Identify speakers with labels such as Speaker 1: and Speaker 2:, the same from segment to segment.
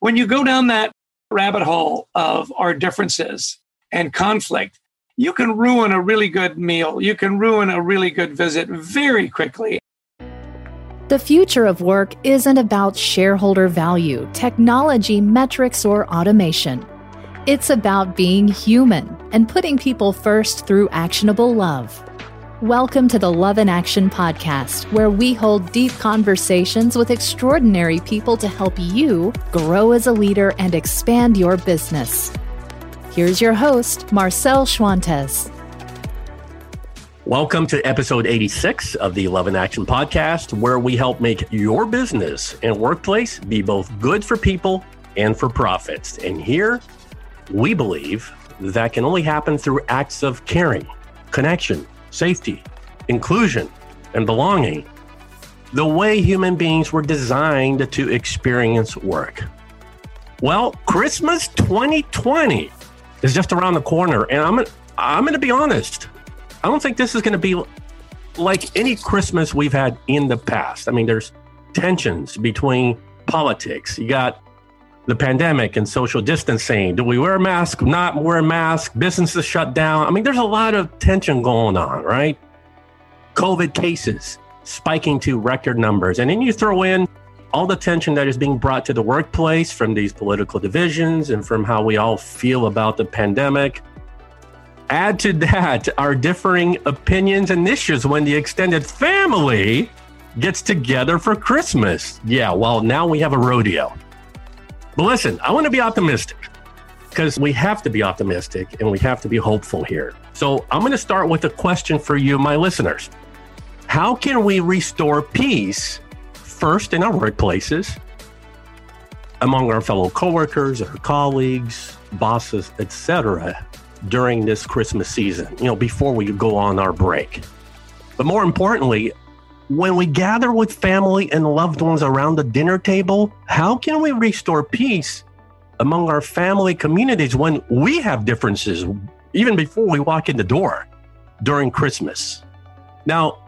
Speaker 1: when you go down that rabbit hole of our differences and conflict, you can ruin a really good meal. You can ruin a really good visit very quickly.
Speaker 2: The future of work isn't about shareholder value, technology, metrics, or automation. It's about being human and putting people first through actionable love. Welcome to the Love in Action podcast, where we hold deep conversations with extraordinary people to help you grow as a leader and expand your business. Here's your host, Marcel Schwantes.
Speaker 3: Welcome to episode 86 of the Love in Action podcast, where we help make your business and workplace be both good for people and for profits. And here, we believe that can only happen through acts of caring, connection, safety, inclusion, and belonging. The way human beings were designed to experience work. Well, Christmas 2020 is just around the corner. And I'm I'm going to be honest. I don't think this is going to be like any Christmas we've had in the past. I mean, there's tensions between politics. You got the pandemic and social distancing. Do we wear a mask? Not wear a mask? Businesses shut down. I mean, there's a lot of tension going on, right? COVID cases spiking to record numbers. And then you throw in all the tension that is being brought to the workplace from these political divisions and from how we all feel about the pandemic. Add to that our differing opinions and issues when the extended family gets together for Christmas. Yeah, well, now we have a rodeo. But listen, I want to be optimistic because we have to be optimistic and we have to be hopeful here. So I'm going to start with a question for you, my listeners. How can we restore peace first in our workplaces, among our fellow coworkers, our colleagues, bosses, etc., during this Christmas season, you know, before we go on our break. But more importantly, when we gather with family and loved ones around the dinner table, how can we restore peace among our family communities when we have differences, even before we walk in the door during Christmas? Now,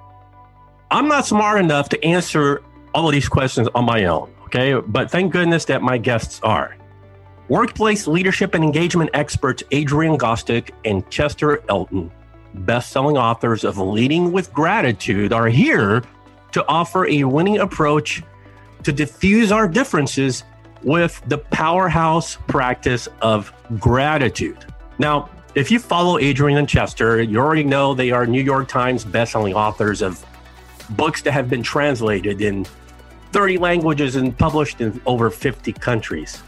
Speaker 3: I'm not smart enough to answer all of these questions on my own, okay? But thank goodness that my guests are. Workplace leadership and engagement experts Adrian Gostick and Chester Elton, best selling authors of Leading with Gratitude, are here to offer a winning approach to diffuse our differences with the powerhouse practice of gratitude. Now, if you follow Adrian and Chester, you already know they are New York Times bestselling authors of books that have been translated in 30 languages and published in over 50 countries.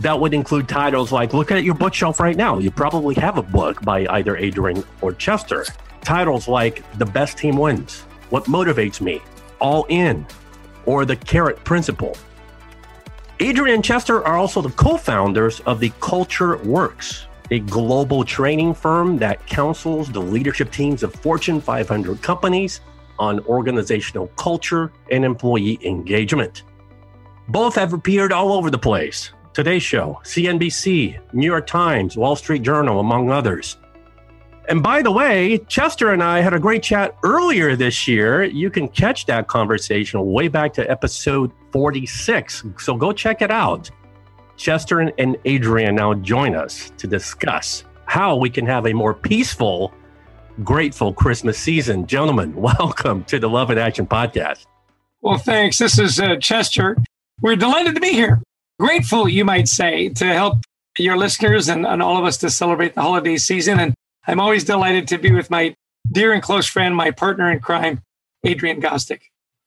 Speaker 3: That would include titles like Look at your bookshelf right now. You probably have a book by either Adrian or Chester. Titles like The Best Team Wins, What Motivates Me, All In, or The Carrot Principle. Adrian and Chester are also the co founders of the Culture Works, a global training firm that counsels the leadership teams of Fortune 500 companies on organizational culture and employee engagement. Both have appeared all over the place Today Show, CNBC, New York Times, Wall Street Journal, among others. And by the way, Chester and I had a great chat earlier this year. You can catch that conversation way back to episode 46. So go check it out. Chester and Adrian now join us to discuss how we can have a more peaceful grateful Christmas season. Gentlemen, welcome to the Love in Action podcast.
Speaker 1: Well, thanks. This is uh, Chester. We're delighted to be here. Grateful, you might say, to help your listeners and, and all of us to celebrate the holiday season. And I'm always delighted to be with my dear and close friend, my partner in crime, Adrian Gostick.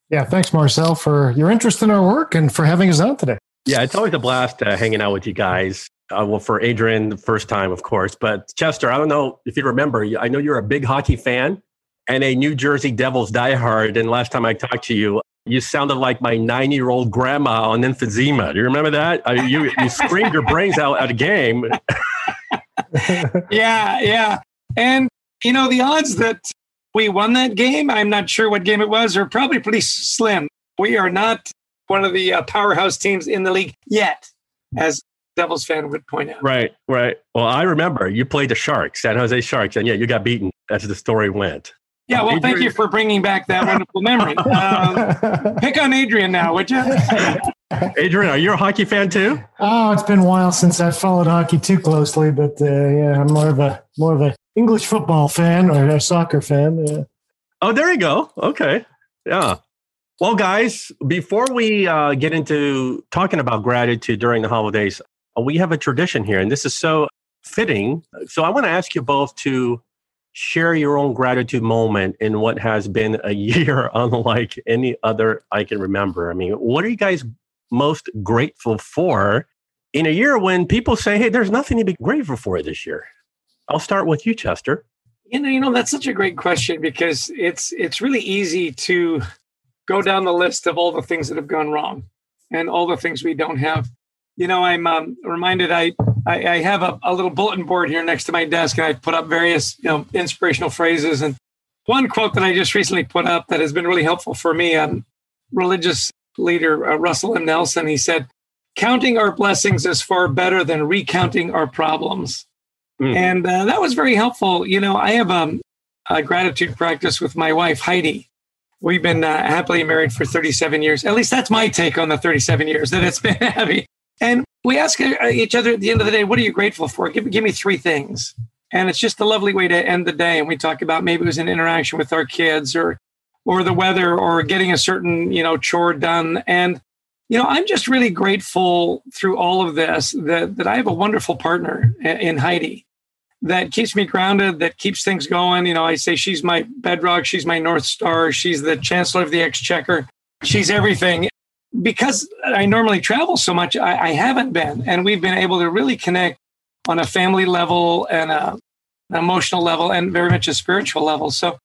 Speaker 4: Yeah, thanks, Marcel, for your interest in our work and for having us on today.
Speaker 3: Yeah, it's always a blast uh, hanging out with you guys. Uh, well, for Adrian, the first time, of course. But Chester, I don't know if you remember, I know you're a big hockey fan and a New Jersey Devils diehard. And last time I talked to you, you sounded like my nine year old grandma on emphysema. Do you remember that? I, you, you screamed your brains out at a game.
Speaker 1: yeah, yeah. And, you know, the odds that we won that game, I'm not sure what game it was, are probably pretty slim. We are not one of the uh, powerhouse teams in the league yet, as Devils fan would point out.
Speaker 3: Right, right. Well, I remember you played the Sharks, San Jose Sharks, and yeah, you got beaten as the story went.
Speaker 1: Yeah, well, thank you for bringing back that wonderful memory. Um, pick on Adrian now, would you?
Speaker 3: Adrian, are you a hockey fan too?
Speaker 4: Oh, it's been a while since I've followed hockey too closely, but uh, yeah, I'm more of a more of a English football fan or a soccer fan. Yeah.
Speaker 3: Oh, there you go. Okay, yeah. Well, guys, before we uh, get into talking about gratitude during the holidays, uh, we have a tradition here, and this is so fitting. So I want to ask you both to share your own gratitude moment in what has been a year unlike any other I can remember. I mean, what are you guys most grateful for in a year when people say, hey, there's nothing to be grateful for this year? I'll start with you, Chester.
Speaker 1: You know, you know that's such a great question because it's it's really easy to go down the list of all the things that have gone wrong and all the things we don't have. You know, I'm um, reminded I, I, I have a, a little bulletin board here next to my desk, and I put up various you know inspirational phrases. And one quote that I just recently put up that has been really helpful for me, um, religious leader uh, Russell M. Nelson, he said, "Counting our blessings is far better than recounting our problems." Mm. And uh, that was very helpful. You know, I have um, a gratitude practice with my wife, Heidi. We've been uh, happily married for 37 years. At least that's my take on the 37 years that it's been happy. And we ask uh, each other at the end of the day, what are you grateful for? Give, give me three things. And it's just a lovely way to end the day. And we talk about maybe it was an interaction with our kids or or the weather or getting a certain, you know, chore done. And, you know, I'm just really grateful through all of this that, that I have a wonderful partner in Heidi that keeps me grounded, that keeps things going. You know, I say she's my bedrock, she's my North Star, she's the Chancellor of the Exchequer, she's everything. Because I normally travel so much, I, I haven't been. And we've been able to really connect on a family level and a, an emotional level and very much a spiritual level. So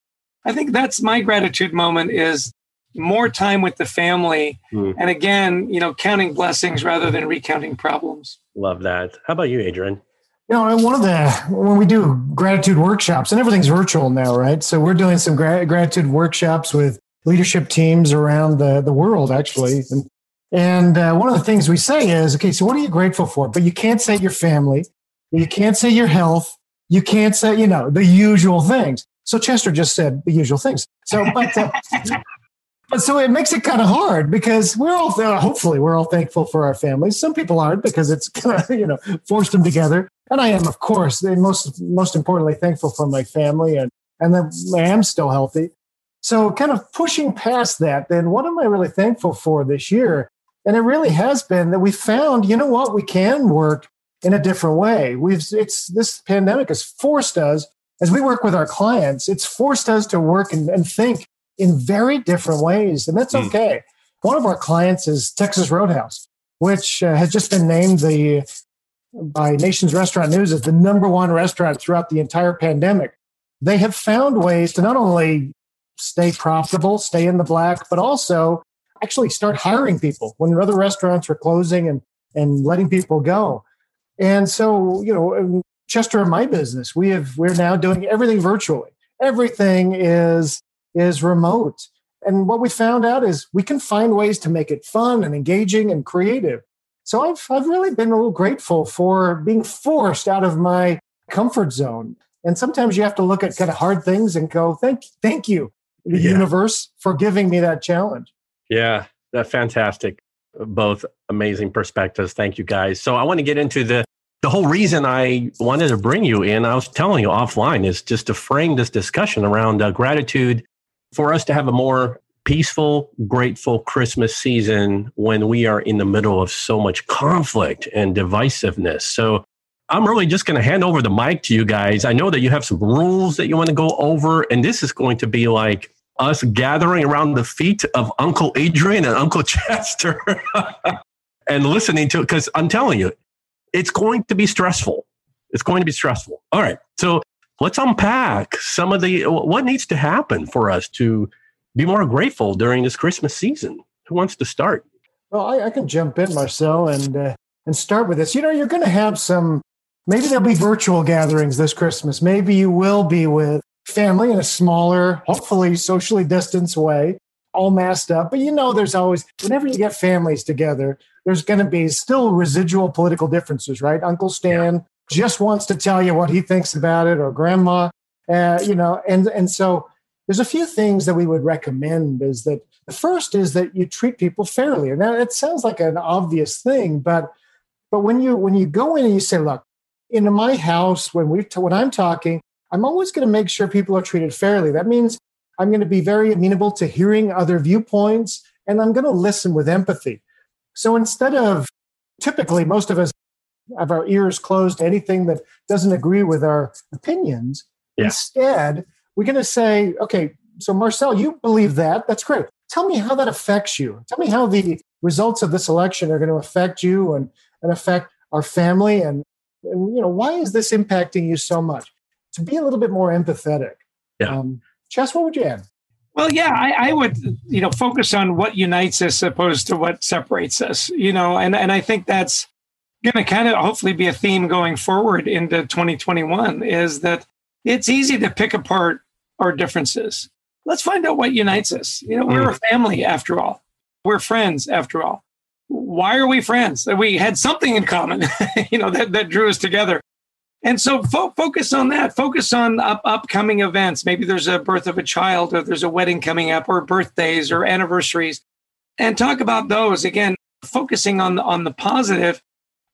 Speaker 1: I think that's my gratitude moment is more time with the family. Mm. And again, you know, counting blessings rather than recounting problems.
Speaker 3: Love that. How about you, Adrian?
Speaker 4: You know, one of the when we do gratitude workshops, and everything's virtual now, right? So we're doing some gra- gratitude workshops with leadership teams around the the world, actually. And and uh, one of the things we say is, okay, so what are you grateful for? But you can't say your family, you can't say your health, you can't say, you know, the usual things. So Chester just said the usual things. So, but uh, but so it makes it kind of hard because we're all uh, hopefully we're all thankful for our families. Some people aren't because it's you know forced them together and I am, of course, most most importantly, thankful for my family and and I am still healthy. So, kind of pushing past that, then what am I really thankful for this year? And it really has been that we found, you know what, we can work in a different way. We've it's this pandemic has forced us, as we work with our clients, it's forced us to work and, and think in very different ways, and that's hmm. okay. Mm. One of our clients is Texas Roadhouse, which uh, has just been named the by Nation's Restaurant News as the number one restaurant throughout the entire pandemic. They have found ways to not only stay profitable, stay in the black, but also actually start hiring people when other restaurants are closing and, and letting people go. And so, you know, Chester and my business, we have we're now doing everything virtually. Everything is is remote. And what we found out is we can find ways to make it fun and engaging and creative. So I've, I've really been a little grateful for being forced out of my comfort zone. And sometimes you have to look at kind of hard things and go, thank, thank you, the yeah. universe, for giving me that challenge.
Speaker 3: Yeah, that's fantastic. Both amazing perspectives. Thank you guys. So I want to get into the the whole reason I wanted to bring you in. I was telling you offline is just to frame this discussion around uh, gratitude for us to have a more peaceful, grateful Christmas season when we are in the middle of so much conflict and divisiveness. So I'm really just going to hand over the mic to you guys. I know that you have some rules that you want to go over, and this is going to be like us gathering around the feet of Uncle Adrian and Uncle Chester and listening to it because I'm telling you, it's going to be stressful. It's going to be stressful. All right. So let's unpack some of the what needs to happen for us to be more grateful during this Christmas season? Who wants to start?
Speaker 4: Well, I, I can jump in, Marcel, and uh, and start with this. You know, you're going to have some. Maybe there'll be virtual gatherings this Christmas. Maybe you will be with family in a smaller, hopefully socially distanced way, all masked up. But you know, there's always whenever you get families together, there's going to be still residual political differences, right? Uncle Stan yeah. just wants to tell you what he thinks about it, or Grandma, uh, you know, and and so there's a few things that we would recommend is that The first is that you treat people fairly. And that it sounds like an obvious thing, but but when you when you go in and you say, look, in my house, when we when I'm talking, I'm always going to make sure people are treated fairly. That means I'm going to be very amenable to hearing other viewpoints and I'm going to listen with empathy. So instead of typically most of us have our ears closed to anything that doesn't agree with our opinions, yeah. instead, we're going to say, okay, so Marcel, you believe that. That's great. Tell me how that affects you. Tell me how the results of this election are going to affect you and, and affect our family and, and you know why is this impacting you so much to be a little bit more empathetic
Speaker 3: yeah um,
Speaker 4: Chess, what would you add
Speaker 1: well, yeah, I, I, would, you know, focus on what unites us opposed to what separates us, you know, and, and I think that's going to kind of hopefully be a theme going forward into 2021 is that it's easy to pick apart our differences. Let's find out what unites us. You know, we're mm. a family after all. We're friends after all. Why are we friends? We had something in common, you know, that, that drew us together. And so fo- focus on that. Focus on up- upcoming events. Maybe there's a birth of a child, or there's a wedding coming up, or birthdays, or anniversaries, and talk about those. Again, focusing on the, on the positive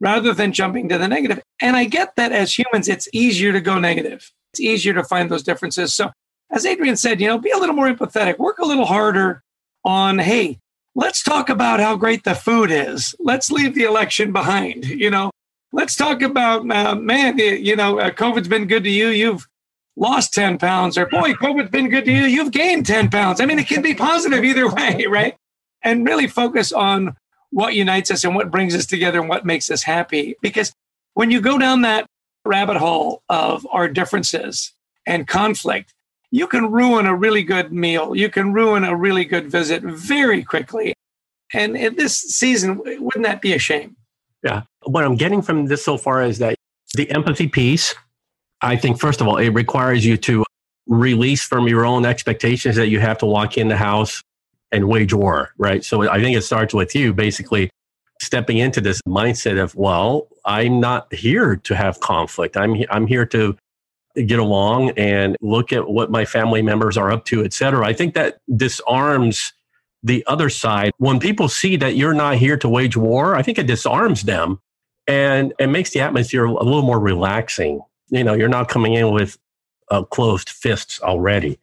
Speaker 1: rather than jumping to the negative. And I get that as humans, it's easier to go negative. It's easier to find those differences. So, as Adrian said, you know, be a little more empathetic. Work a little harder on, hey, let's talk about how great the food is. Let's leave the election behind. You know, let's talk about uh, man you know uh, covid's been good to you. You've lost 10 pounds or boy covid's been good to you. You've gained 10 pounds. I mean it can be positive either way right? And really focus on what unites us and what brings us together and what makes us happy. Because when you go down that rabbit hole of our differences and conflict you can ruin a really good meal. You can ruin a really good visit very quickly. And in this season wouldn't that be a shame
Speaker 3: yeah. What I'm getting from this so far is that the empathy piece, I think, first of all, it requires you to release from your own expectations that you have to walk in the house and wage war, right? So I think it starts with you basically stepping into this mindset of, well, I'm not here to have conflict. I'm, I'm here to get along and look at what my family members are up to, et cetera. I think that disarms the other side, when people see that you're not here to wage war, I think it disarms them and it makes the atmosphere a little more relaxing. You know, you're not coming in with uh, closed fists already.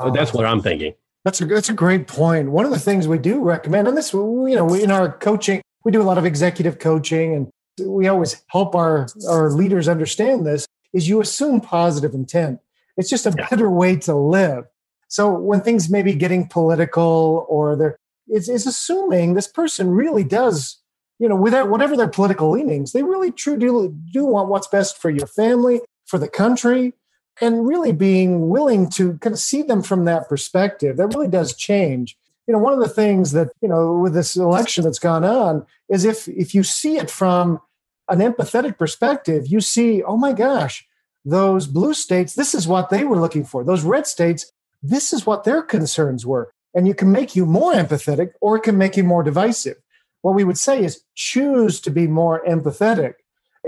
Speaker 3: So that's what I'm thinking.
Speaker 4: That's a, that's a great point. One of the things we do recommend, and this, you know, in our coaching, we do a lot of executive coaching and we always help our, our leaders understand this, is you assume positive intent. It's just a yeah. better way to live. So when things may be getting political or they're, it's, it's assuming this person really does, you know, without whatever their political leanings, they really truly do, do want what's best for your family, for the country, and really being willing to kind of see them from that perspective. That really does change. You know, one of the things that, you know, with this election that's gone on is if if you see it from an empathetic perspective, you see, oh my gosh, those blue states, this is what they were looking for. Those red states, this is what their concerns were. And you can make you more empathetic or it can make you more divisive. What we would say is choose to be more empathetic.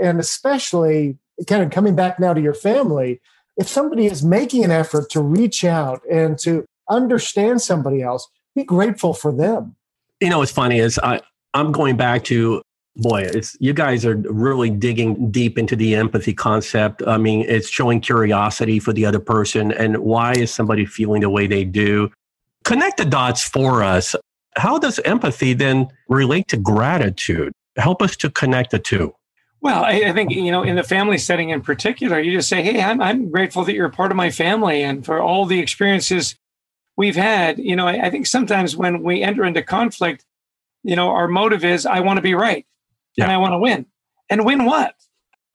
Speaker 4: And especially kind of coming back now to your family, if somebody is making an effort to reach out and to understand somebody else, be grateful for them.
Speaker 3: You know, what's funny is I, I'm going back to boy it's you guys are really digging deep into the empathy concept. I mean it's showing curiosity for the other person and why is somebody feeling the way they do? Connect the dots for us. How does empathy then relate to gratitude? Help us to connect the two.
Speaker 1: Well I, I think you know in the family setting in particular you just say hey I'm, I'm grateful that you're a part of my family and for all the experiences we've had. You know I, I think sometimes when we enter into conflict you know our motive is i want to be right yeah. and I want to win. And win what?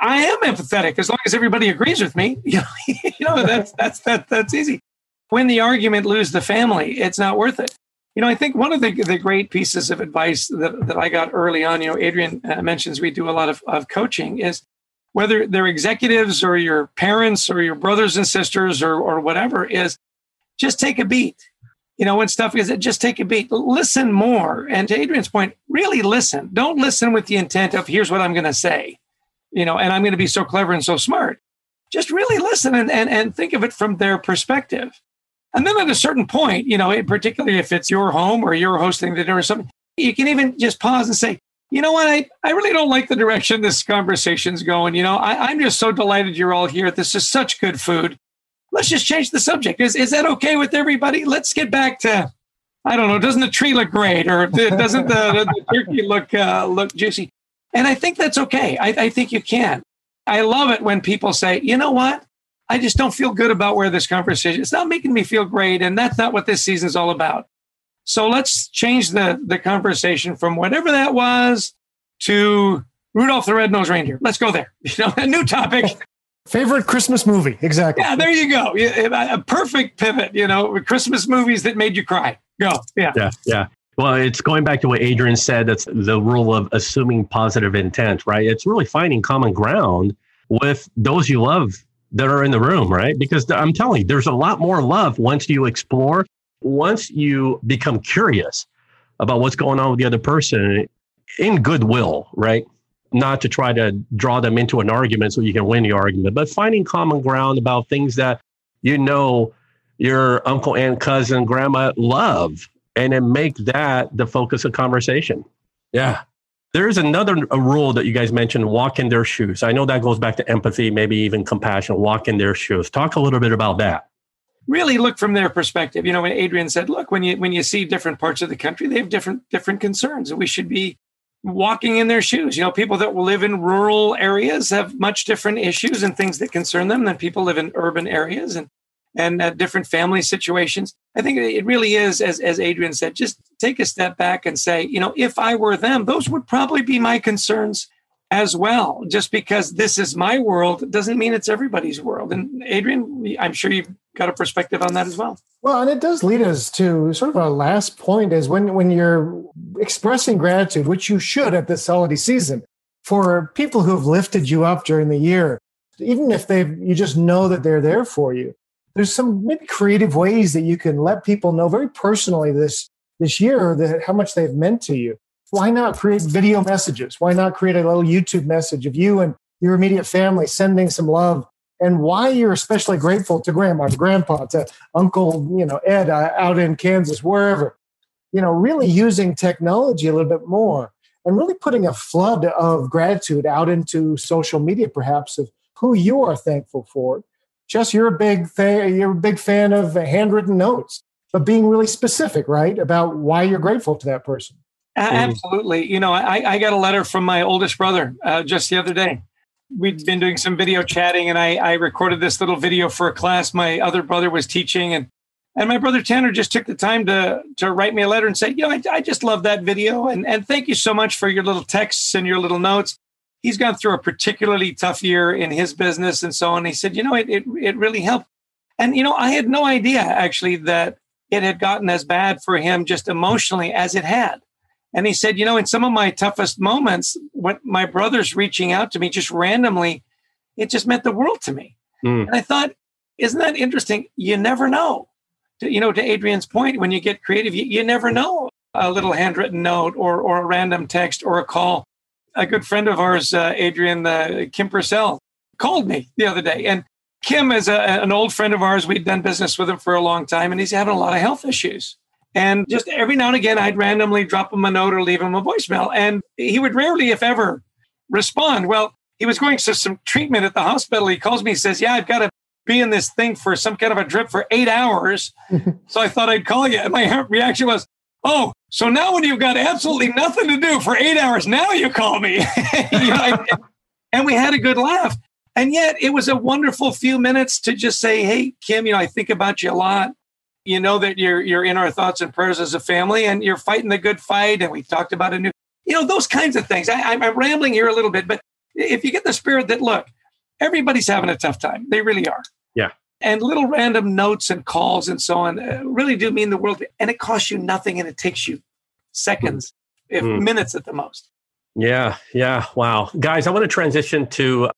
Speaker 1: I am empathetic as long as everybody agrees with me. You know, you know that's that's that that's easy. Win the argument, lose the family. It's not worth it. You know, I think one of the, the great pieces of advice that, that I got early on, you know, Adrian uh, mentions we do a lot of, of coaching is whether they're executives or your parents or your brothers and sisters or, or whatever, is just take a beat you know, when stuff is just take a beat, listen more. And to Adrian's point, really listen. Don't listen with the intent of here's what I'm going to say, you know, and I'm going to be so clever and so smart. Just really listen and, and, and think of it from their perspective. And then at a certain point, you know, particularly if it's your home or you're hosting the dinner or something, you can even just pause and say, you know what, I, I really don't like the direction this conversation's going. You know, I, I'm just so delighted you're all here. This is such good food. Let's just change the subject. Is, is that okay with everybody? Let's get back to, I don't know, doesn't the tree look great or doesn't the, the turkey look uh, look juicy? And I think that's okay. I, I think you can. I love it when people say, you know what? I just don't feel good about where this conversation. It's not making me feel great, and that's not what this season is all about. So let's change the the conversation from whatever that was to Rudolph the Red-Nosed Reindeer. Let's go there. You know, a new topic.
Speaker 4: Favorite Christmas movie? Exactly.
Speaker 1: Yeah, there you go. A perfect pivot. You know, Christmas movies that made you cry. Go. Yeah.
Speaker 3: Yeah. Yeah. Well, it's going back to what Adrian said. That's the rule of assuming positive intent, right? It's really finding common ground with those you love that are in the room, right? Because I'm telling you, there's a lot more love once you explore, once you become curious about what's going on with the other person in goodwill, right? Not to try to draw them into an argument so you can win the argument, but finding common ground about things that you know your uncle, aunt, cousin, grandma love, and then make that the focus of conversation. Yeah. There's another a rule that you guys mentioned walk in their shoes. I know that goes back to empathy, maybe even compassion, walk in their shoes. Talk a little bit about that.
Speaker 1: Really look from their perspective. You know, when Adrian said, look, when you when you see different parts of the country, they have different different concerns. And we should be walking in their shoes. You know, people that will live in rural areas have much different issues and things that concern them than people live in urban areas and and uh, different family situations. I think it really is, as, as Adrian said, just take a step back and say, you know, if I were them, those would probably be my concerns as well. Just because this is my world doesn't mean it's everybody's world. And Adrian, I'm sure you've got a perspective on that as well.
Speaker 4: Well, and it does lead us to sort of our last point is when, when you're expressing gratitude, which you should at this holiday season, for people who have lifted you up during the year, even if they you just know that they're there for you there's some maybe creative ways that you can let people know very personally this this year that how much they've meant to you. Why not create video messages? Why not create a little YouTube message of you and your immediate family sending some love and why you're especially grateful to grandma, to grandpa, to Uncle, you know, Ed uh, out in Kansas, wherever. You know, really using technology a little bit more and really putting a flood of gratitude out into social media, perhaps of who you are thankful for just you're a big fan, you're a big fan of handwritten notes, but being really specific, right, about why you're grateful to that person.
Speaker 1: Absolutely. You know, I, I got a letter from my oldest brother uh, just the other day. We'd been doing some video chatting, and I, I recorded this little video for a class my other brother was teaching, and and my brother Tanner just took the time to to write me a letter and say, you know, I, I just love that video, and and thank you so much for your little texts and your little notes he's gone through a particularly tough year in his business and so on. He said, you know, it, it, it really helped. And, you know, I had no idea actually that it had gotten as bad for him just emotionally as it had. And he said, you know, in some of my toughest moments, when my brother's reaching out to me just randomly, it just meant the world to me. Mm. And I thought, isn't that interesting? You never know. To, you know, to Adrian's point, when you get creative, you, you never know a little handwritten note or, or a random text or a call a good friend of ours, uh, Adrian uh, Kim Purcell, called me the other day. And Kim is a, an old friend of ours. We'd done business with him for a long time, and he's having a lot of health issues. And just every now and again, I'd randomly drop him a note or leave him a voicemail. And he would rarely, if ever, respond. Well, he was going to some treatment at the hospital. He calls me, he says, Yeah, I've got to be in this thing for some kind of a drip for eight hours. so I thought I'd call you. And my reaction was, Oh, so now when you've got absolutely nothing to do for eight hours, now you call me. you know, and we had a good laugh. And yet it was a wonderful few minutes to just say, Hey, Kim, you know, I think about you a lot. You know that you're you're in our thoughts and prayers as a family and you're fighting the good fight. And we talked about a new, you know, those kinds of things. I, I'm rambling here a little bit, but if you get the spirit that look, everybody's having a tough time. They really are.
Speaker 3: Yeah
Speaker 1: and little random notes and calls and so on uh, really do mean the world and it costs you nothing and it takes you seconds if mm. minutes at the most
Speaker 3: yeah yeah wow guys i want to transition to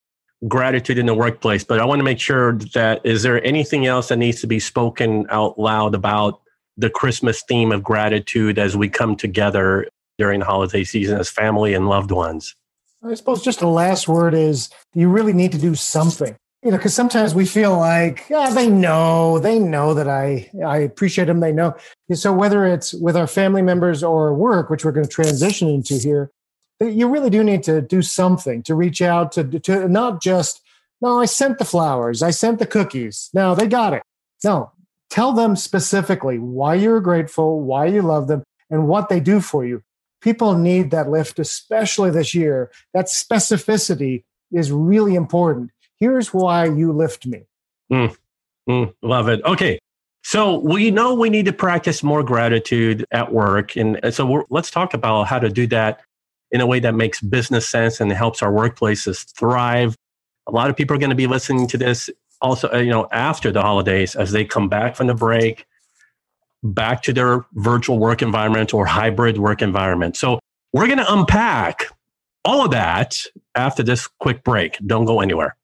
Speaker 3: gratitude in the workplace but i want to make sure that is there anything else that needs to be spoken out loud about the christmas theme of gratitude as we come together during the holiday season as family and loved ones
Speaker 4: i suppose just the last word is you really need to do something you know, because sometimes we feel like yeah, they know, they know that I I appreciate them, they know. So whether it's with our family members or work, which we're going to transition into here, you really do need to do something to reach out to to not just no, I sent the flowers, I sent the cookies. No, they got it. No, tell them specifically why you're grateful, why you love them, and what they do for you. People need that lift, especially this year. That specificity is really important Here's why you lift me.
Speaker 3: Mm, mm, love it. Okay. So we know we need to practice more gratitude at work. And so let's talk about how to do that in a way that makes business sense and helps our workplaces thrive. A lot of people are going to be listening to this also, uh, you know, after the holidays as they come back from the break, back to their virtual work environment or hybrid work environment. So we're going to unpack all of that after this quick break. Don't go anywhere.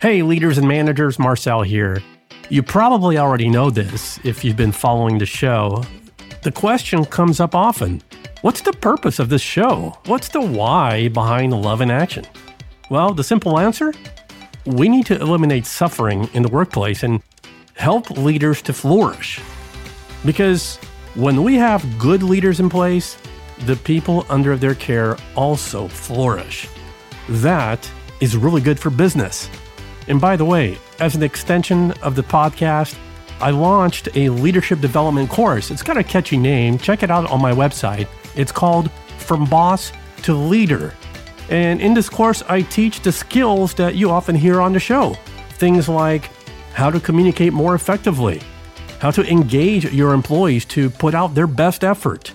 Speaker 3: Hey, leaders and managers, Marcel here. You probably already know this if you've been following the show. The question comes up often What's the purpose of this show? What's the why behind Love in Action? Well, the simple answer we need to eliminate suffering in the workplace and help leaders to flourish. Because when we have good leaders in place, the people under their care also flourish. That is really good for business. And by the way, as an extension of the podcast, I launched a leadership development course. It's got a catchy name. Check it out on my website. It's called From Boss to Leader. And in this course, I teach the skills that you often hear on the show. Things like how to communicate more effectively, how to engage your employees to put out their best effort,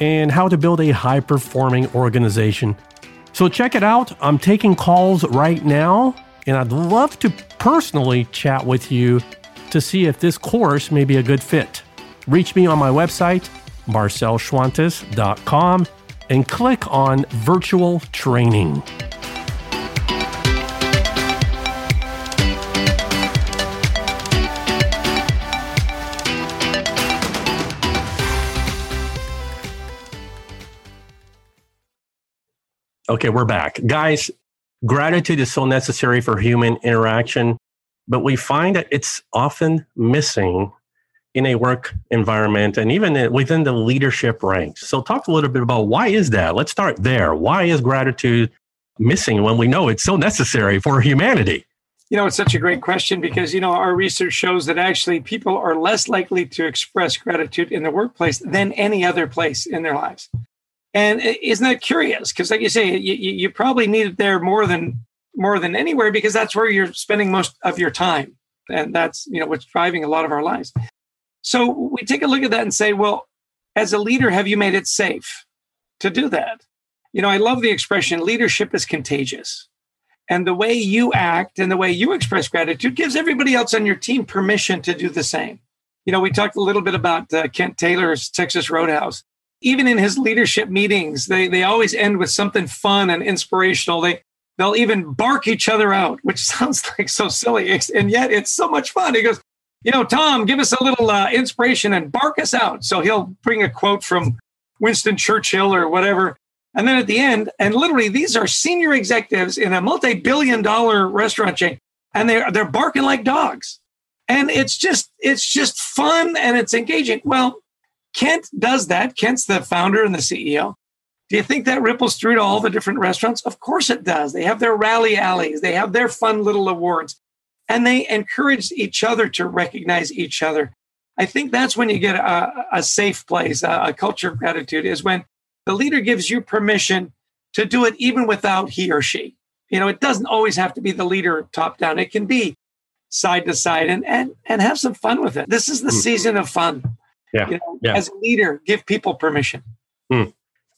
Speaker 3: and how to build a high performing organization. So check it out. I'm taking calls right now and I'd love to personally chat with you to see if this course may be a good fit. Reach me on my website, marcelschwantes.com, and click on Virtual Training. Okay, we're back. Guys, Gratitude is so necessary for human interaction, but we find that it's often missing in a work environment and even within the leadership ranks. So, talk a little bit about why is that? Let's start there. Why is gratitude missing when we know it's so necessary for humanity?
Speaker 1: You know, it's such a great question because, you know, our research shows that actually people are less likely to express gratitude in the workplace than any other place in their lives. And isn't that curious? Because, like you say, you, you probably need it there more than more than anywhere because that's where you're spending most of your time, and that's you know what's driving a lot of our lives. So we take a look at that and say, well, as a leader, have you made it safe to do that? You know, I love the expression leadership is contagious. And the way you act and the way you express gratitude gives everybody else on your team permission to do the same. You know, we talked a little bit about uh, Kent Taylor's Texas Roadhouse even in his leadership meetings, they they always end with something fun and inspirational. They they'll even bark each other out, which sounds like so silly, and yet it's so much fun. He goes, you know, Tom, give us a little uh, inspiration and bark us out. So he'll bring a quote from Winston Churchill or whatever. And then at the end, and literally these are senior executives in a multi-billion dollar restaurant chain, and they're they're barking like dogs. And it's just it's just fun and it's engaging. Well, Kent does that. Kent's the founder and the CEO. Do you think that ripples through to all the different restaurants? Of course it does. They have their rally alleys, they have their fun little awards, and they encourage each other to recognize each other. I think that's when you get a, a safe place, a, a culture of gratitude, is when the leader gives you permission to do it even without he or she. You know, it doesn't always have to be the leader top down. It can be side to side and and and have some fun with it. This is the mm. season of fun.
Speaker 3: Yeah. You know, yeah.
Speaker 1: As a leader, give people permission.
Speaker 3: Hmm.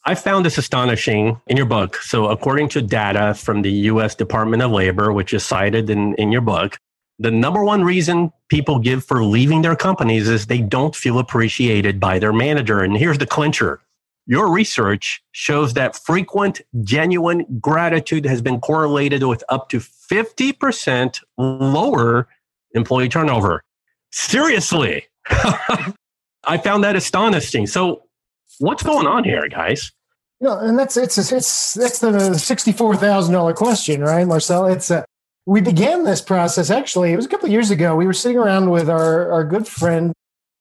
Speaker 3: I found this astonishing in your book. So, according to data from the US Department of Labor, which is cited in, in your book, the number one reason people give for leaving their companies is they don't feel appreciated by their manager. And here's the clincher your research shows that frequent, genuine gratitude has been correlated with up to 50% lower employee turnover. Seriously. I found that astonishing. So, what's going on here, guys?
Speaker 4: No, and that's it's it's that's the sixty-four thousand dollar question, right, Marcel? It's a we began this process actually. It was a couple of years ago. We were sitting around with our our good friend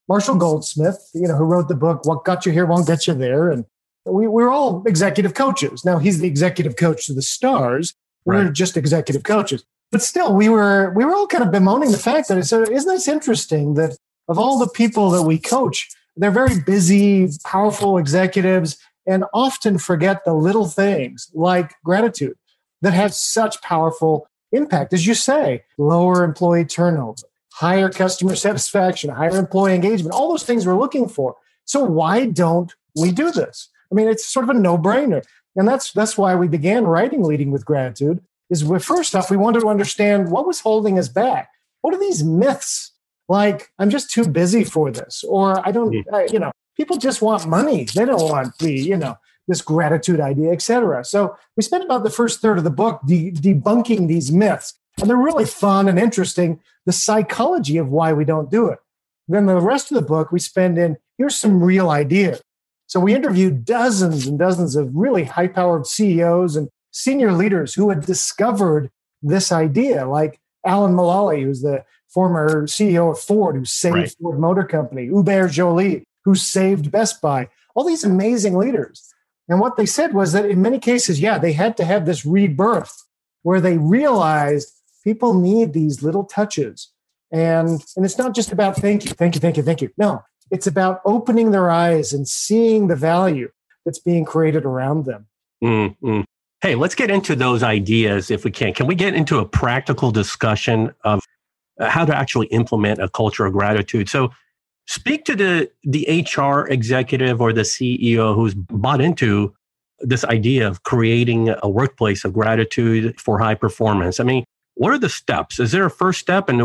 Speaker 4: Marshall Goldsmith, you know, who wrote the book "What Got You Here Won't Get You There," and we we're all executive coaches. Now he's the executive coach to the stars. We're right. just executive coaches, but still, we were we were all kind of bemoaning the fact that it's isn't this interesting that of all the people that we coach, they're very busy, powerful executives, and often forget the little things like gratitude that have such powerful impact, as you say, lower employee turnover, higher customer satisfaction, higher employee engagement, all those things we're looking for. So why don't we do this? I mean, it's sort of a no-brainer. And that's that's why we began writing Leading with Gratitude. Is we, first off, we wanted to understand what was holding us back. What are these myths? Like, I'm just too busy for this, or I don't. Hmm. I, you know, people just want money. They don't want the, you know, this gratitude idea, etc. So we spent about the first third of the book de- debunking these myths, and they're really fun and interesting. The psychology of why we don't do it. Then the rest of the book we spend in here's some real ideas. So we interviewed dozens and dozens of really high-powered CEOs and senior leaders who had discovered this idea, like Alan Mulally, who's the former CEO of Ford, who saved right. Ford Motor Company, Hubert Joly, who saved Best Buy, all these amazing leaders. And what they said was that in many cases, yeah, they had to have this rebirth where they realized people need these little touches. And, and it's not just about thank you, thank you, thank you, thank you. No, it's about opening their eyes and seeing the value that's being created around them.
Speaker 3: Mm-hmm. Hey, let's get into those ideas if we can. Can we get into a practical discussion of Uh, how to actually implement a culture of gratitude? So, Speak to the the HR executive or the CEO who's bought into this idea of creating a workplace of gratitude for high performance. I mean, what are the steps? Is there a first step, and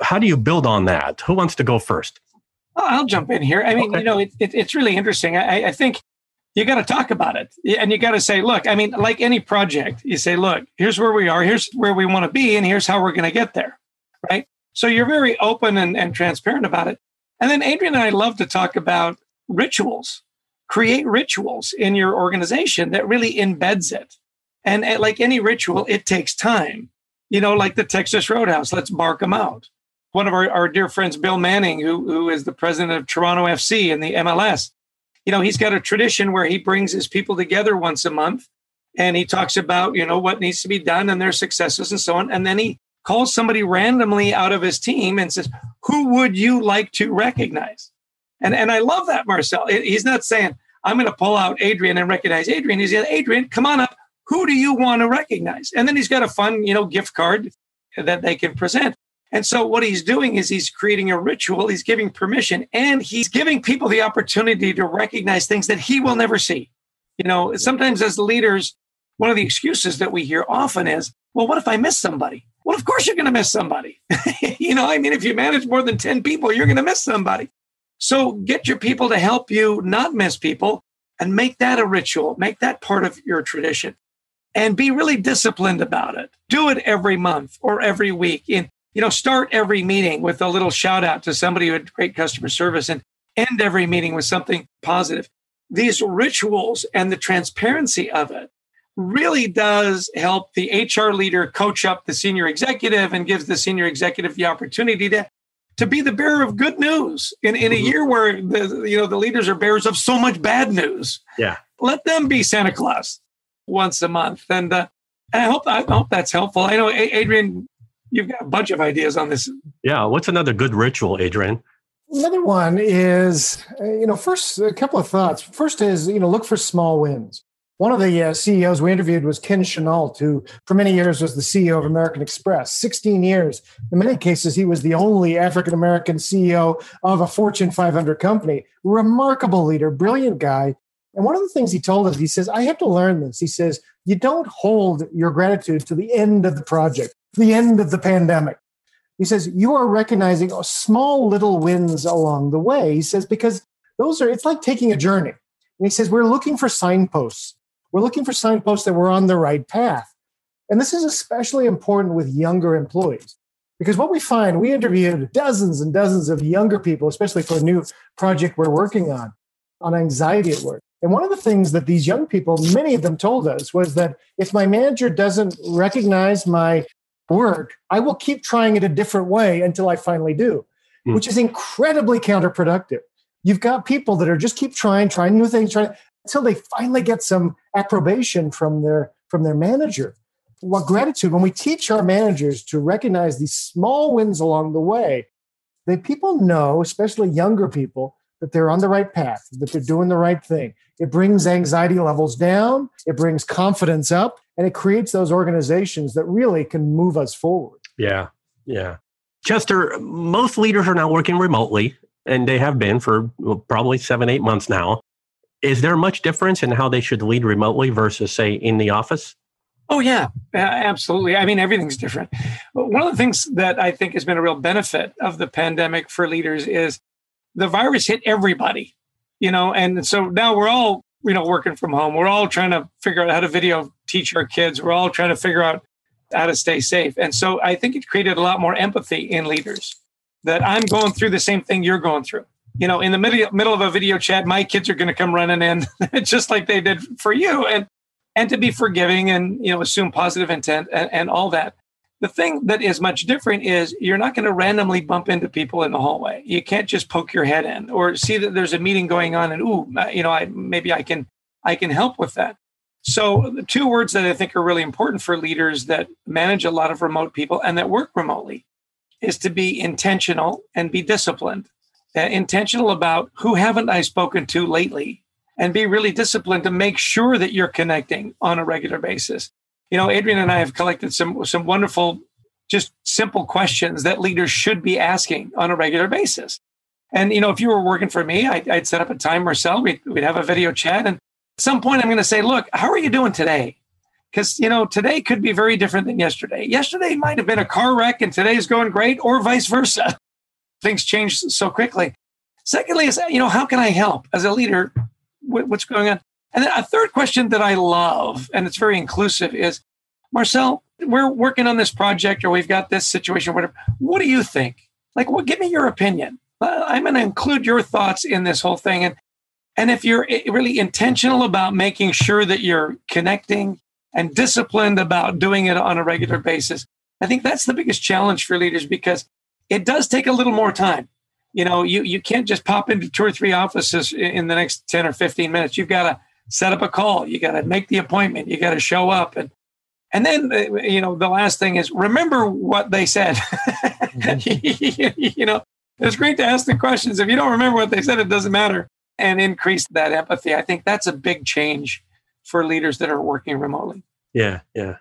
Speaker 3: how do you build on that? Who wants to go first?
Speaker 1: I'll jump in here. I mean, okay. you know, it, it, it's really interesting. I, I think you got to talk about it and you got to say, look, I mean, like any project, you say, look, here's where we are, here's where we want to be, and here's how we're going to get there. Right. So you're very open and, and transparent about it. And then Adrian and I love to talk about rituals. Create rituals in your organization that really embeds it. And like any ritual, it takes time. You know, like the Texas Roadhouse, let's bark them out. One of our, our dear friends, Bill Manning, who, who is the president of Toronto FC and the MLS, you know, he's got a tradition where he brings his people together once a month and he talks about, you know, what needs to be done and their successes and so on. And then he calls somebody randomly out of his team and says, Who would you like to recognize? And, and I love that, Marcel. He's not saying, I'm going to pull out Adrian and recognize Adrian. He's saying, Adrian, come on up. Who do you want to recognize? And then he's got a fun, you know, gift card that they can present. And so what he's doing is he's creating a ritual, he's giving permission, and he's giving people the opportunity to recognize things that he will never see. You know, sometimes as leaders, one of the excuses that we hear often is, well, what if I miss somebody? Well, of course you're going to miss somebody. you know, I mean, if you manage more than 10 people, you're going to miss somebody. So get your people to help you not miss people and make that a ritual, make that part of your tradition and be really disciplined about it. Do it every month or every week. And, you know, start every meeting with a little shout out to somebody who had great customer service and end every meeting with something positive. These rituals and the transparency of it really does help the HR leader coach up the senior executive and gives the senior executive the opportunity to to be the bearer of good news in, in a mm-hmm. year where the you know the leaders are bearers of so much bad news.
Speaker 3: Yeah.
Speaker 1: Let them be Santa Claus once a month. And, uh, and I hope I hope that's helpful. I know Adrian, you've got a bunch of ideas on this.
Speaker 3: Yeah. What's another good ritual, Adrian?
Speaker 4: Another one is, uh, you know, first, a couple of thoughts. First is, you know, look for small wins. One of the uh, CEOs we interviewed was Ken Chenault, who for many years was the CEO of American Express. 16 years. In many cases, he was the only African American CEO of a Fortune 500 company. Remarkable leader, brilliant guy. And one of the things he told us, he says, I have to learn this. He says, you don't hold your gratitude to the end of the project, the end of the pandemic. He says, you are recognizing small little wins along the way. He says, because those are, it's like taking a journey. And he says, we're looking for signposts. We're looking for signposts that we're on the right path. And this is especially important with younger employees because what we find, we interviewed dozens and dozens of younger people, especially for a new project we're working on, on anxiety at work. And one of the things that these young people, many of them told us, was that if my manager doesn't recognize my work, I will keep trying it a different way until I finally do, mm. which is incredibly counterproductive. You've got people that are just keep trying, trying new things, trying until they finally get some approbation from their from their manager. What gratitude when we teach our managers to recognize these small wins along the way, that people know, especially younger people, that they're on the right path, that they're doing the right thing. It brings anxiety levels down, it brings confidence up, and it creates those organizations that really can move us forward.
Speaker 3: Yeah. Yeah. Chester, most leaders are now working remotely, and they have been for probably seven, eight months now. Is there much difference in how they should lead remotely versus, say, in the office?
Speaker 1: Oh, yeah, absolutely. I mean, everything's different. One of the things that I think has been a real benefit of the pandemic for leaders is the virus hit everybody, you know, and so now we're all, you know, working from home. We're all trying to figure out how to video teach our kids. We're all trying to figure out how to stay safe. And so I think it created a lot more empathy in leaders that I'm going through the same thing you're going through. You know, in the middle middle of a video chat, my kids are going to come running in just like they did for you, and and to be forgiving and you know assume positive intent and, and all that. The thing that is much different is you're not going to randomly bump into people in the hallway. You can't just poke your head in or see that there's a meeting going on and ooh, uh, you know, I maybe I can I can help with that. So the two words that I think are really important for leaders that manage a lot of remote people and that work remotely is to be intentional and be disciplined. Intentional about who haven't I spoken to lately and be really disciplined to make sure that you're connecting on a regular basis you know, Adrian and I have collected some some wonderful, just simple questions that leaders should be asking on a regular basis. And you know, if you were working for me, I'd, I'd set up a time, Marcel. We'd, we'd have a video chat, and at some point, I'm going to say, "Look, how are you doing today?" Because you know, today could be very different than yesterday. Yesterday might have been a car wreck, and today's going great, or vice versa. Things change so quickly. Secondly, is you know, how can I help as a leader? What's going on? And then a third question that I love, and it's very inclusive, is Marcel, we're working on this project or we've got this situation, whatever. What do you think? Like, well, give me your opinion. Uh, I'm going to include your thoughts in this whole thing. And, and if you're really intentional about making sure that you're connecting and disciplined about doing it on a regular basis, I think that's the biggest challenge for leaders because it does take a little more time. You know, you, you can't just pop into two or three offices in the next 10 or 15 minutes. You've got to set up a call. You got to make the appointment. You got to show up. And, and then, uh, you know, the last thing is remember what they said. you know, it's great to ask the questions. If you don't remember what they said, it doesn't matter. And increase that empathy. I think that's a big change for leaders that are working remotely.
Speaker 3: Yeah, yeah.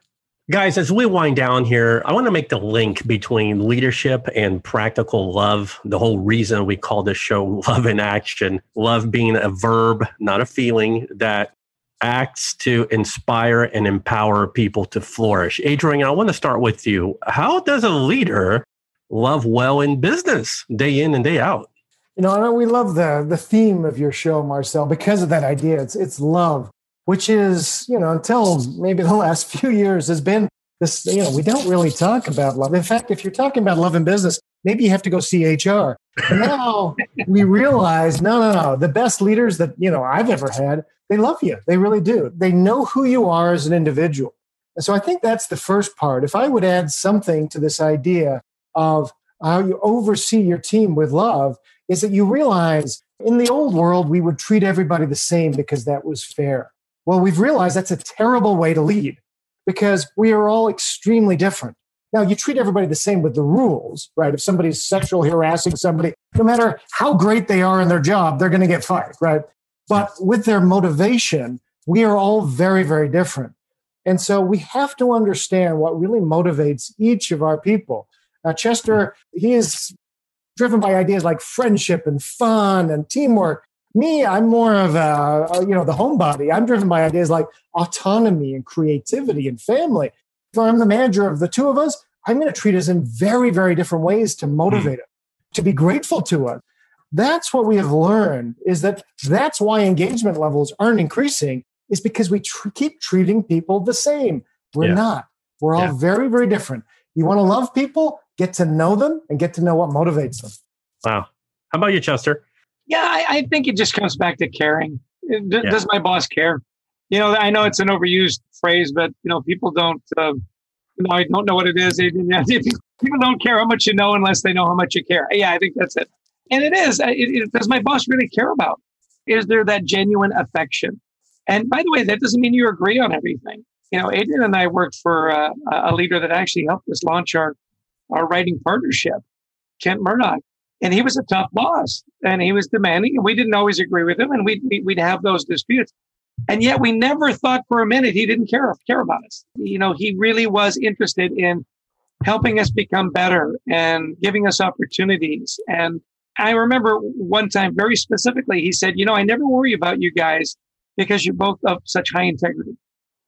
Speaker 3: Guys, as we wind down here, I want to make the link between leadership and practical love. The whole reason we call this show Love in Action. Love being a verb, not a feeling that acts to inspire and empower people to flourish. Adrian, I want to start with you. How does a leader love well in business day in and day out?
Speaker 4: You know, I know we love the the theme of your show, Marcel, because of that idea. It's it's love which is, you know, until maybe the last few years has been this, you know, we don't really talk about love. In fact, if you're talking about love in business, maybe you have to go see HR. now we realize, no, no, no. The best leaders that, you know, I've ever had, they love you. They really do. They know who you are as an individual. And so I think that's the first part. If I would add something to this idea of how you oversee your team with love, is that you realize in the old world, we would treat everybody the same because that was fair. Well, we've realized that's a terrible way to lead because we are all extremely different. Now, you treat everybody the same with the rules, right? If somebody's sexually harassing somebody, no matter how great they are in their job, they're going to get fired, right? But with their motivation, we are all very, very different. And so we have to understand what really motivates each of our people. Now, Chester, he is driven by ideas like friendship and fun and teamwork. Me, I'm more of a, you know, the homebody. I'm driven by ideas like autonomy and creativity and family. If I'm the manager of the two of us, I'm going to treat us in very, very different ways to motivate mm. us, to be grateful to us. That's what we have learned is that that's why engagement levels aren't increasing is because we tr- keep treating people the same. We're yeah. not. We're all yeah. very, very different. You want to love people, get to know them, and get to know what motivates them.
Speaker 3: Wow. How about you, Chester?
Speaker 1: Yeah, I, I think it just comes back to caring. D- yeah. Does my boss care? You know, I know it's an overused phrase, but you know, people don't. Uh, you know, I don't know what it is. People don't care how much you know unless they know how much you care. Yeah, I think that's it. And it is. It, it, does my boss really care about? Is there that genuine affection? And by the way, that doesn't mean you agree on everything. You know, Adrian and I worked for uh, a leader that actually helped us launch our our writing partnership, Kent Murdock and he was a tough boss and he was demanding and we didn't always agree with him and we'd, we'd have those disputes. And yet we never thought for a minute he didn't care care about us. You know he really was interested in helping us become better and giving us opportunities. And i remember one time very specifically he said you know i never worry about you guys because you're both of such high integrity.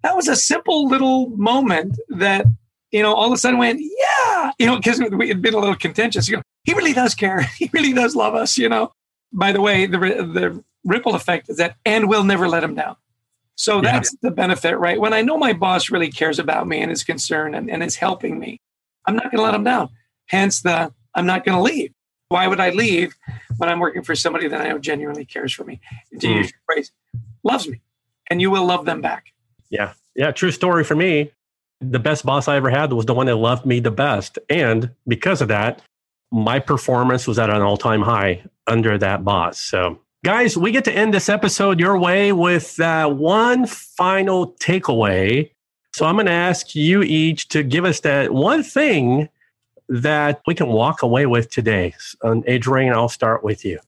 Speaker 1: That was a simple little moment that you know all of a sudden went yeah you know because we had been a little contentious you know he really does care. He really does love us, you know. By the way, the the ripple effect is that, and we'll never let him down. So yeah. that's the benefit, right? When I know my boss really cares about me and is concerned and, and is helping me, I'm not going to let him down. Hence the I'm not going to leave. Why would I leave when I'm working for somebody that I know genuinely cares for me? To mm. use your phrase, loves me, and you will love them back.
Speaker 3: Yeah, yeah. True story for me. The best boss I ever had was the one that loved me the best, and because of that, my performance was at an all time high under that boss. So, guys, we get to end this episode your way with uh, one final takeaway. So, I'm going to ask you each to give us that one thing that we can walk away with today. And Adrian, I'll start with you.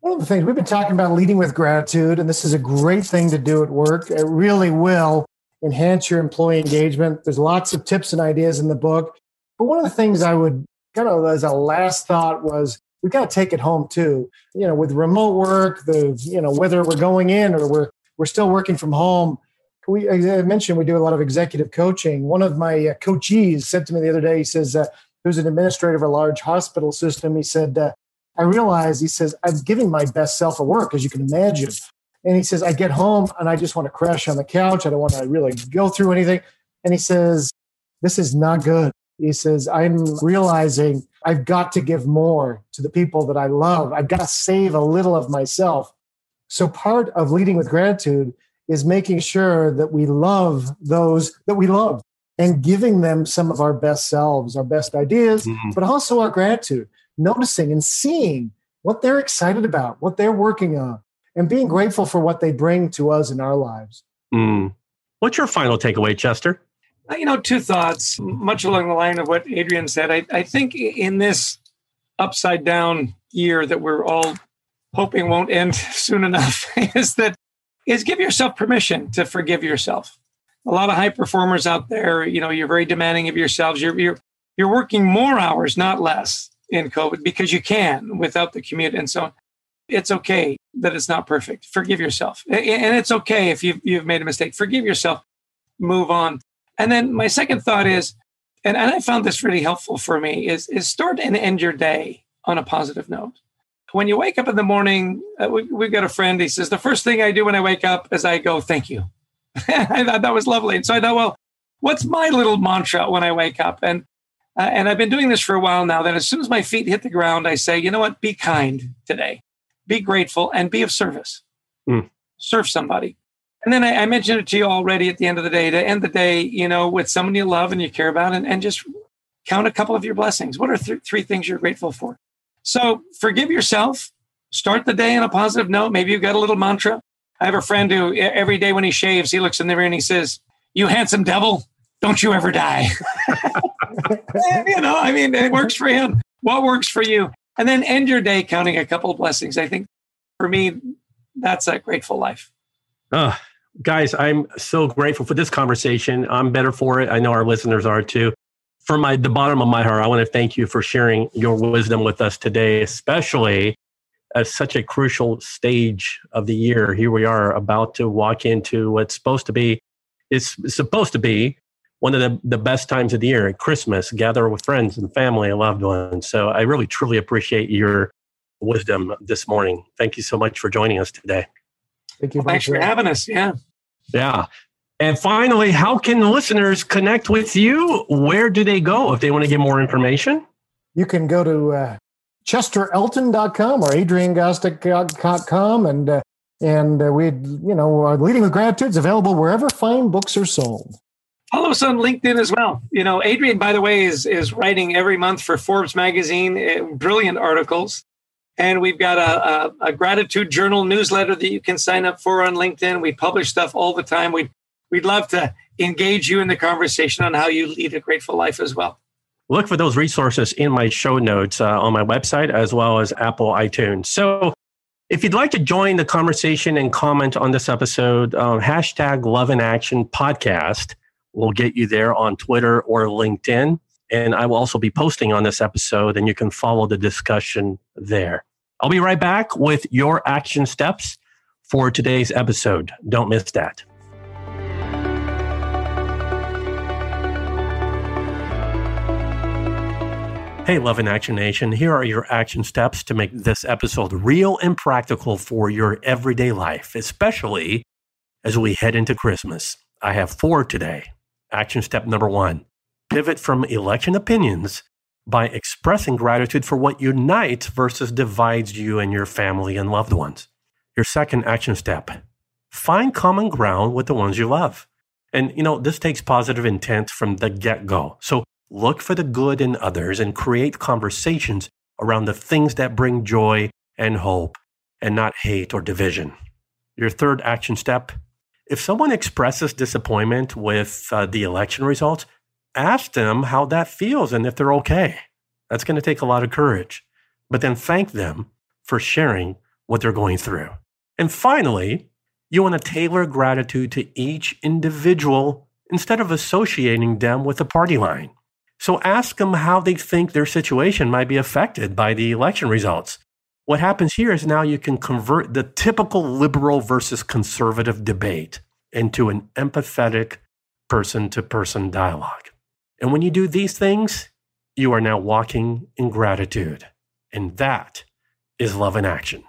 Speaker 4: One of the things we've been talking about leading with gratitude, and this is a great thing to do at work. It really will enhance your employee engagement. There's lots of tips and ideas in the book. But one of the things I would kind of as a last thought was we got to take it home too. You know, with remote work, the you know whether we're going in or we're we're still working from home. We I mentioned we do a lot of executive coaching. One of my uh, coachees said to me the other day. He says, uh, "Who's an administrator of a large hospital system?" He said, uh, "I realize," he says, "I'm giving my best self at work, as you can imagine." And he says, "I get home and I just want to crash on the couch. I don't want to really go through anything." And he says, "This is not good." He says, I'm realizing I've got to give more to the people that I love. I've got to save a little of myself. So, part of leading with gratitude is making sure that we love those that we love and giving them some of our best selves, our best ideas, mm-hmm. but also our gratitude, noticing and seeing what they're excited about, what they're working on, and being grateful for what they bring to us in our lives.
Speaker 3: Mm. What's your final takeaway, Chester?
Speaker 1: Uh, you know, two thoughts, much along the line of what Adrian said. I, I think in this upside down year that we're all hoping won't end soon enough is that is give yourself permission to forgive yourself. A lot of high performers out there, you know, you're very demanding of yourselves. You're you're you're working more hours, not less, in COVID because you can without the commute and so on. It's okay that it's not perfect. Forgive yourself, and it's okay if you've you've made a mistake. Forgive yourself. Move on. And then my second thought is, and, and I found this really helpful for me, is, is start and end your day on a positive note. When you wake up in the morning, uh, we, we've got a friend, he says, the first thing I do when I wake up is I go, thank you. I thought that was lovely. And so I thought, well, what's my little mantra when I wake up? And uh, and I've been doing this for a while now. That as soon as my feet hit the ground, I say, you know what? Be kind today, be grateful, and be of service. Mm. Serve somebody. And then I, I, mentioned it to you already at the end of the day to end the day, you know, with someone you love and you care about and, and just count a couple of your blessings. What are th- three things you're grateful for? So forgive yourself. Start the day on a positive note. Maybe you've got a little mantra. I have a friend who every day when he shaves, he looks in the mirror and he says, You handsome devil, don't you ever die. you know, I mean, it works for him. What works for you? And then end your day counting a couple of blessings. I think for me, that's a grateful life.
Speaker 3: Oh, guys, I'm so grateful for this conversation. I'm better for it. I know our listeners are too. From my the bottom of my heart, I want to thank you for sharing your wisdom with us today, especially at such a crucial stage of the year. Here we are about to walk into what's supposed to be it's supposed to be one of the, the best times of the year, Christmas, gather with friends and family and loved ones. So I really truly appreciate your wisdom this morning. Thank you so much for joining us today.
Speaker 1: Thank you. Well, thanks for having us. Yeah.
Speaker 3: Yeah. And finally, how can listeners connect with you? Where do they go if they want to get more information?
Speaker 4: You can go to uh, chesterelton.com or adriangostick.com and uh, And uh, we, you know, uh, Leading with Gratitude is available wherever fine books are sold.
Speaker 1: Follow us on LinkedIn as well. You know, Adrian, by the way, is is writing every month for Forbes magazine, uh, brilliant articles. And we've got a, a, a, gratitude journal newsletter that you can sign up for on LinkedIn. We publish stuff all the time. We'd, we'd love to engage you in the conversation on how you lead a grateful life as well.
Speaker 3: Look for those resources in my show notes uh, on my website as well as Apple iTunes. So if you'd like to join the conversation and comment on this episode, uh, hashtag Love in Action podcast will get you there on Twitter or LinkedIn. And I will also be posting on this episode, and you can follow the discussion there. I'll be right back with your action steps for today's episode. Don't miss that. Hey, Love in Action Nation, here are your action steps to make this episode real and practical for your everyday life, especially as we head into Christmas. I have four today. Action step number one pivot from election opinions by expressing gratitude for what unites versus divides you and your family and loved ones. Your second action step find common ground with the ones you love. And, you know, this takes positive intent from the get go. So look for the good in others and create conversations around the things that bring joy and hope and not hate or division. Your third action step if someone expresses disappointment with uh, the election results, ask them how that feels and if they're okay. That's going to take a lot of courage. But then thank them for sharing what they're going through. And finally, you want to tailor gratitude to each individual instead of associating them with a party line. So ask them how they think their situation might be affected by the election results. What happens here is now you can convert the typical liberal versus conservative debate into an empathetic person to person dialogue. And when you do these things, you are now walking in gratitude. And that is love in action.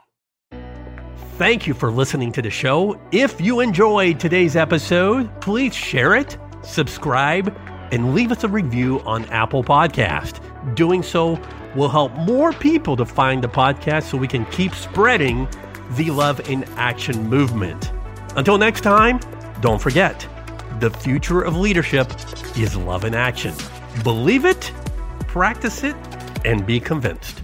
Speaker 3: Thank you for listening to the show. If you enjoyed today's episode, please share it, subscribe, and leave us a review on Apple Podcast. Doing so will help more people to find the podcast so we can keep spreading the Love in Action movement. Until next time, don't forget, the future of leadership is love in action. Believe it, practice it, and be convinced.